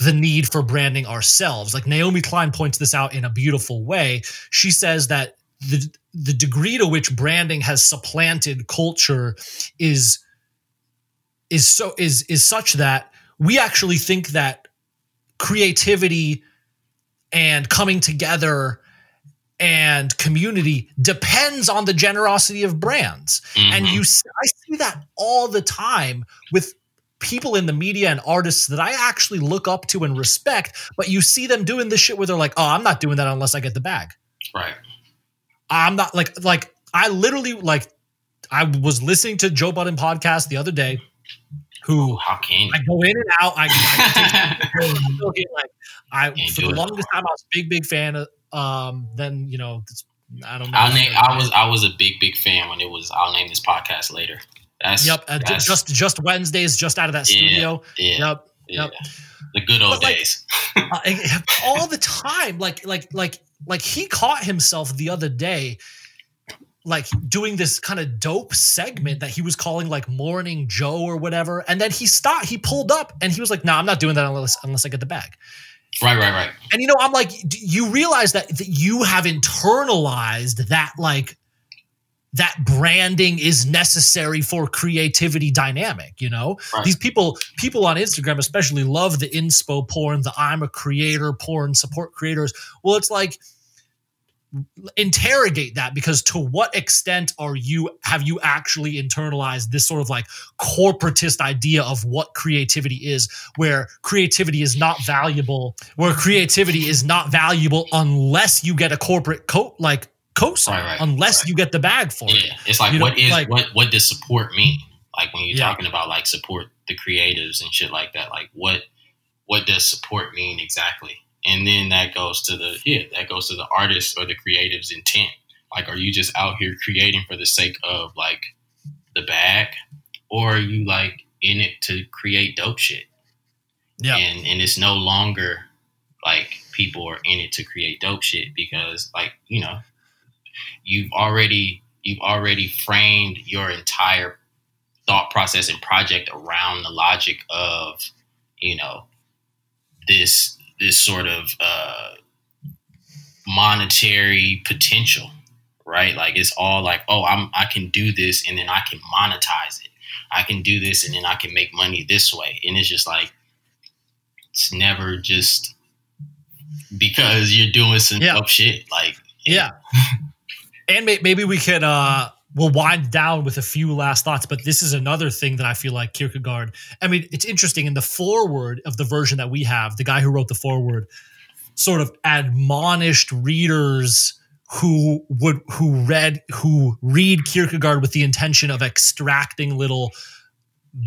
the need for branding ourselves. Like naomi klein points this out in a beautiful way. She says that the the degree to which branding has supplanted culture is is so is is such that we actually think that creativity and coming together and community depends on the generosity of brands. And Mhm. you i see that all the time with people in the media and artists that i actually look up to and respect but you see them doing this shit where they're like oh i'm not doing that unless i get the bag right. i'm not like like i literally like i was listening to joe budden podcast the other day who How can? I go in and out. I, I, I like I for the longest time I was a big big fan of. Um, then you know I don't know. I'll name, I was I was a big big fan when it was. I'll name this podcast later. That's Yep, uh, that's- just just Wednesdays, just out of that studio. yeah, Yep, yeah. yep. The good old like, days. uh, all the time. Like like like like he caught himself the other day, like doing this kind of dope segment that he was calling like Morning Joe or whatever, and then he stopped. He pulled up and he was like, "No, nah, I'm not doing that unless unless I get the bag." Right, right, right. And you know, I'm like, you realize that, that you have internalized that like that branding is necessary for creativity dynamic, you know? Right. These people people on Instagram especially love the inspo porn, the I'm a creator porn, support creators. Well, it's like interrogate that because to what extent are you have you actually internalized this sort of like corporatist idea of what creativity is where creativity is not valuable where creativity is not valuable unless you get a corporate coat like cosign Right, right, unless right. you get the bag for it it's like You know, what is like- what what does support mean? Like when you're Yeah. talking about like support the creatives and shit like that. Like what what does support mean exactly? And then that goes to the yeah, that goes to the artist or the creative's intent. Like, are you just out here creating for the sake of like the bag, or are you like in it to create dope shit? yeah and and it's no longer like people are in it to create dope shit because like you know you've already you've already framed your entire thought process and project around the logic of you know this this sort of uh, monetary potential, right? Like it's all like, oh, I'm I can do this and then I can monetize it. I can do this and then I can make money this way. And it's just like it's never just because you're doing some Yeah. shit. Like Yeah. and may- maybe we can uh we'll wind down with a few last thoughts, but this is another thing that I feel like Kierkegaard. I mean, it's interesting in the foreword of the version that we have, the guy who wrote the foreword sort of admonished readers who would who read who read Kierkegaard with the intention of extracting little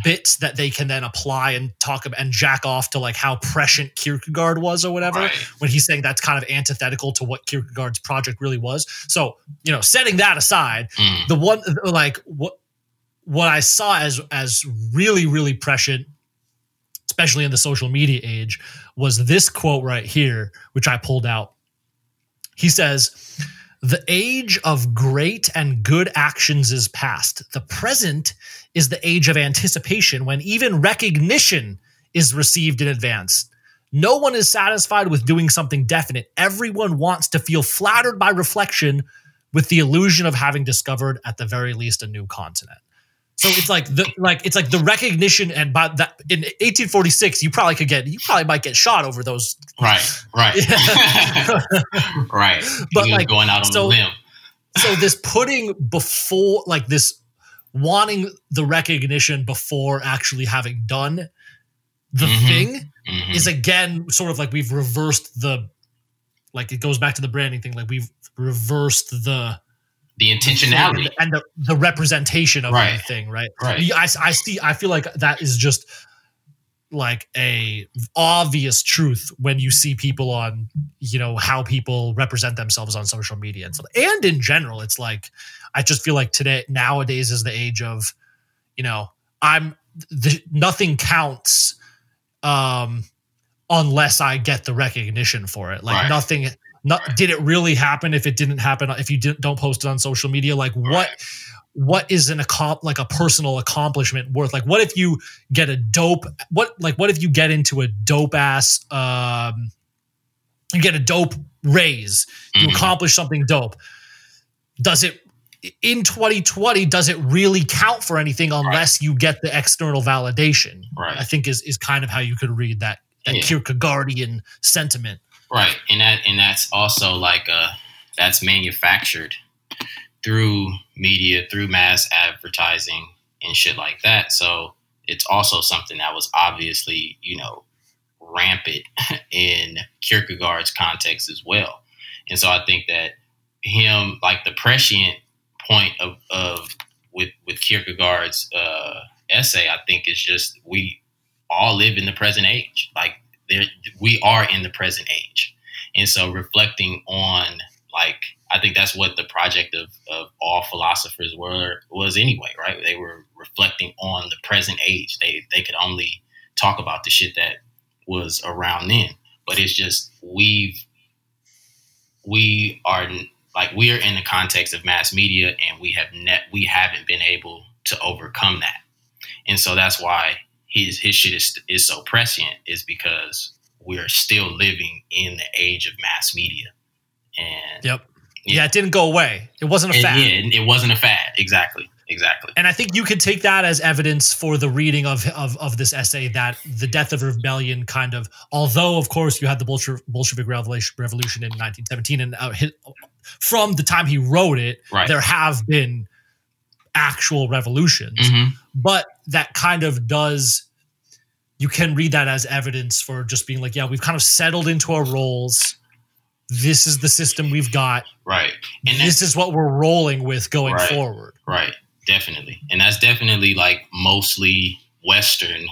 bits that they can then apply and talk about and jack off to like how prescient Kierkegaard was or whatever Right. when he's saying that's kind of antithetical to what Kierkegaard's project really was. So, you know, setting that aside, Mm, the one like what what I saw as as really really prescient, especially in the social media age, was this quote right here, which I pulled out. He says, "The age of great and good actions is past. The present is the age of anticipation, when even recognition is received in advance." No one is satisfied with doing something definite. Everyone wants to feel flattered by reflection with the illusion of having discovered at the very least a new continent. So it's like the like it's like the recognition and by that in 1846 you probably could get you probably might get shot over those right, right, right. But, like, going out on so- a limb. so this putting before like this wanting the recognition before actually having done the Mhm. thing Mhm. is again sort of like we've reversed the like it goes back to the branding thing like we've reversed the the intentionality. and the, the representation of Right. the thing right Right. I, I see i feel like that is just like a obvious truth when you see people on you know how people represent themselves on social media and stuff and in general it's like i just feel like today nowadays is the age of you know i'm the, nothing counts um unless i get the recognition for it like Right. nothing not Right. did it really happen if it didn't happen if you didn't don't post it on social media like what Right. what is an accom- like a personal accomplishment worth like what if you get a dope what like what if you get into a dope ass um you get a dope raise you Mhm. accomplish something dope does it in 2020 does it really count for anything unless you get the external validation Right. i think is is kind of how you could read that that Yeah. kierkegaardian sentiment Right, and that and that's also like uh that's manufactured through media, through mass advertising and shit like that. So it's also something that was obviously, you know, rampant in Kierkegaard's context as well. And so I think that him like the prescient point of, of with with Kierkegaard's uh essay, I think is just we all live in the present age. Like there we are in the present age. And so reflecting on like i think that's what the project of, of all philosophers were was anyway right? They were reflecting on the present age. They they could only talk about the shit that was around then. But it's just we've we are like we are in the context of mass media and we have net we haven't been able to overcome that. And so that's why his his shit is is so prescient is because we're still living in the age of mass media. And yep yeah, it didn't go away it wasn't a and fact yeah, it, wasn't a fad. Exactly. Exactly. and I think you could take that as evidence for the reading of, of of this essay that the death of rebellion kind of, although of course you had the Bolshevik, Bolshevik revolution, revolution in 1917, and uh, from the time he wrote it, Right. there have been actual revolutions, Mhm. but that kind of does. You can read that as evidence for just being like, yeah, we've kind of settled into our roles. This is the system we've got. Right. And this is what we're rolling with going Right. forward. Right, definitely. And that's definitely like mostly Western,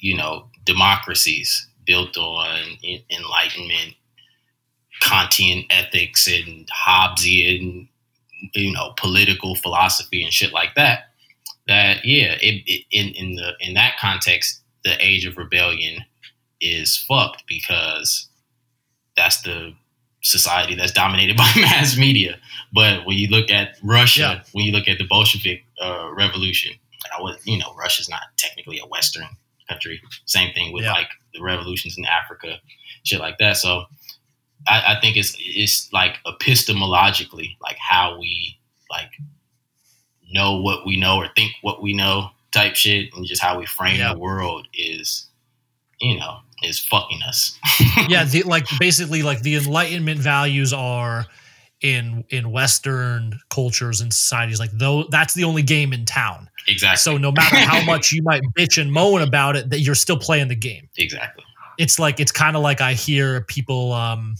you know, democracies built on enlightenment, Kantian ethics, and Hobbesian, you know, political philosophy and shit like that. That yeah, it, it, in in the in that context, the age of rebellion is fucked because that's the society that's dominated by mass media. But when you look at Russia, Yeah. when you look at the Bolshevik uh, revolution, I was, you know, Russia's not technically a Western country. Same thing with Yeah. like the revolutions in Africa, shit like that. So I, I think it's it's like epistemologically like how we like know what we know or think what we know type shit and just how we frame Yeah. the world is you know is fucking us yeah, the, like basically like the enlightenment values are in in western cultures and societies like though that's the only game in town. exactly So no matter how much you might bitch and moan about it that you're still playing the game. exactly It's like it's kind of like I hear people um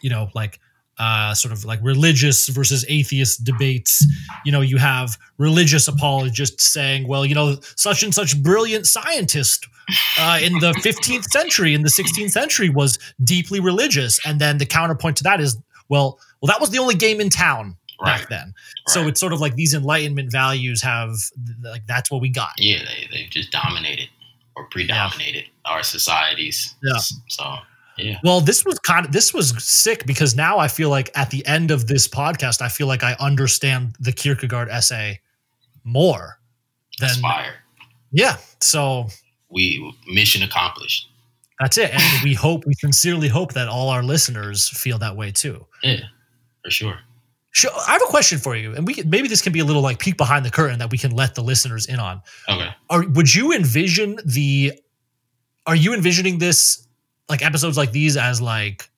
you know like uh, sort of like religious versus atheist debates. You know, you have religious apologists saying, well, you know, such and such brilliant scientist uh, in the 15th century, in the 16th century was deeply religious. And then the counterpoint to that is, well, well, that was the only game in town right back then. So it's sort of like these enlightenment values have, like, that's what we got. yeah they, they've just dominated or predominated our societies Yeah. so yeah Well, this was kind of this was sick because now I feel like at the end of this podcast, I feel like I understand the Kierkegaard essay more than aspire yeah. So we mission accomplished that's it, and we hope we sincerely hope that all our listeners feel that way too. yeah for sure Sure, I have a question for you, and we can, maybe this can be a little like peek behind the curtain that we can let the listeners in on. okay Are would you envision the? Are you envisioning this like episodes like these as like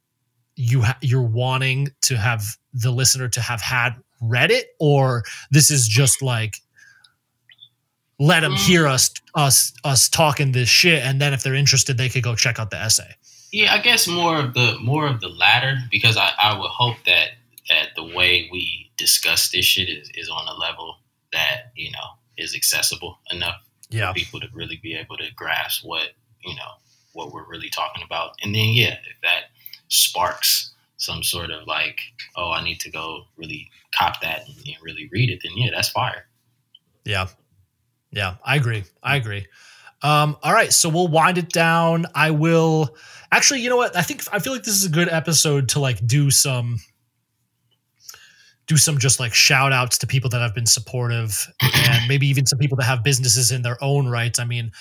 you ha- you're wanting to have the listener to have had read it, or this is just like let them Mm. hear us us us talking this shit, and then if they're interested, they could go check out the essay. Yeah, I guess more of the more of the latter because I, I would hope that that the way we discuss this shit is, is on a level that you know is accessible enough Yeah, for people to really be able to grasp what you know what we're really talking about. And then yeah, if that sparks some sort of like, oh, I need to go really cop that and, and really read it, then yeah, that's fire. Yeah. Yeah, I agree. I agree. Um, all right, so we'll wind it down. I will actually, you know what? I think I feel like this is a good episode to like do some do some just like shout outs to people that have been supportive and maybe even some people that have businesses in their own rights. I mean,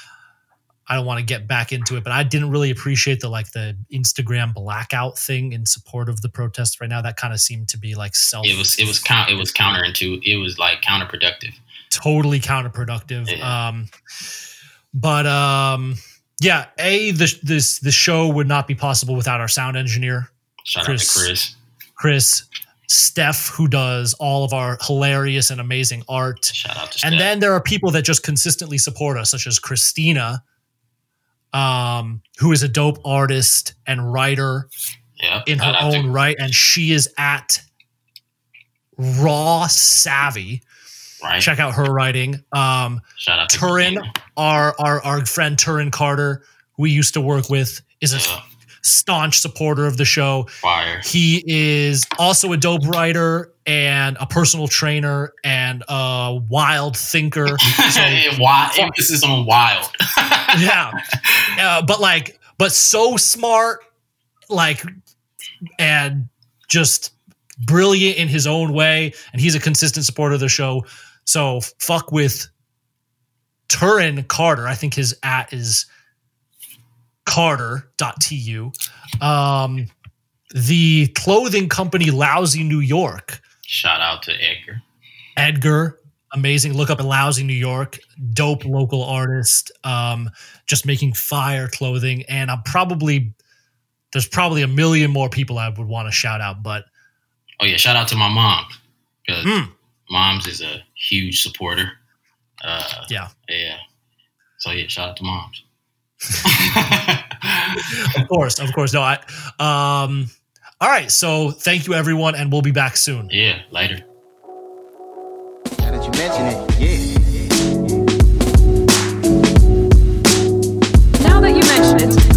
I don't want to get back into it, but I didn't really appreciate the like the Instagram blackout thing in support of the protest right now. That kind of seemed to be like self It was it was count it was counterintuitive. It was like counterproductive. totally counterproductive. Yeah. Um, but um, yeah, a the this the show would not be possible without our sound engineer Shout Chris. out to Chris. Chris, Steph, who does all of our hilarious and amazing art. Shout out to Steph. And then there are people that just consistently support us, such as Christina, um, who is a dope artist and writer Yep. in her out to- own right, and she is at Raw Savvy. right. Check out her writing. Um, Shout out to Turin, our our our friend Turin Carter, who we used to work with, is a Yeah, staunch supporter of the show. fire. He is also a dope writer and a personal trainer and a wild thinker. So wild, emphasis on wild. yeah, uh, but like, but so smart, like, and just brilliant in his own way. And he's a consistent supporter of the show. So fuck with Turin Carter. I think his at is carter.tu. Um, the clothing company Lousy New York. Shout out to Edgar. Edgar, amazing. Look up in Lousy, New York. Dope local artist. Um, just making fire clothing. And I'm probably there's probably a million more people I would want to shout out, but Oh yeah, shout out to my mom because Mm. moms is a huge supporter. Uh, Yeah. yeah. So yeah, shout out to moms of course, of course. No, I. Um, all right. So thank you, everyone, and we'll be back soon. Yeah. Later. Now that you mention it, yeah. Now that you mention it.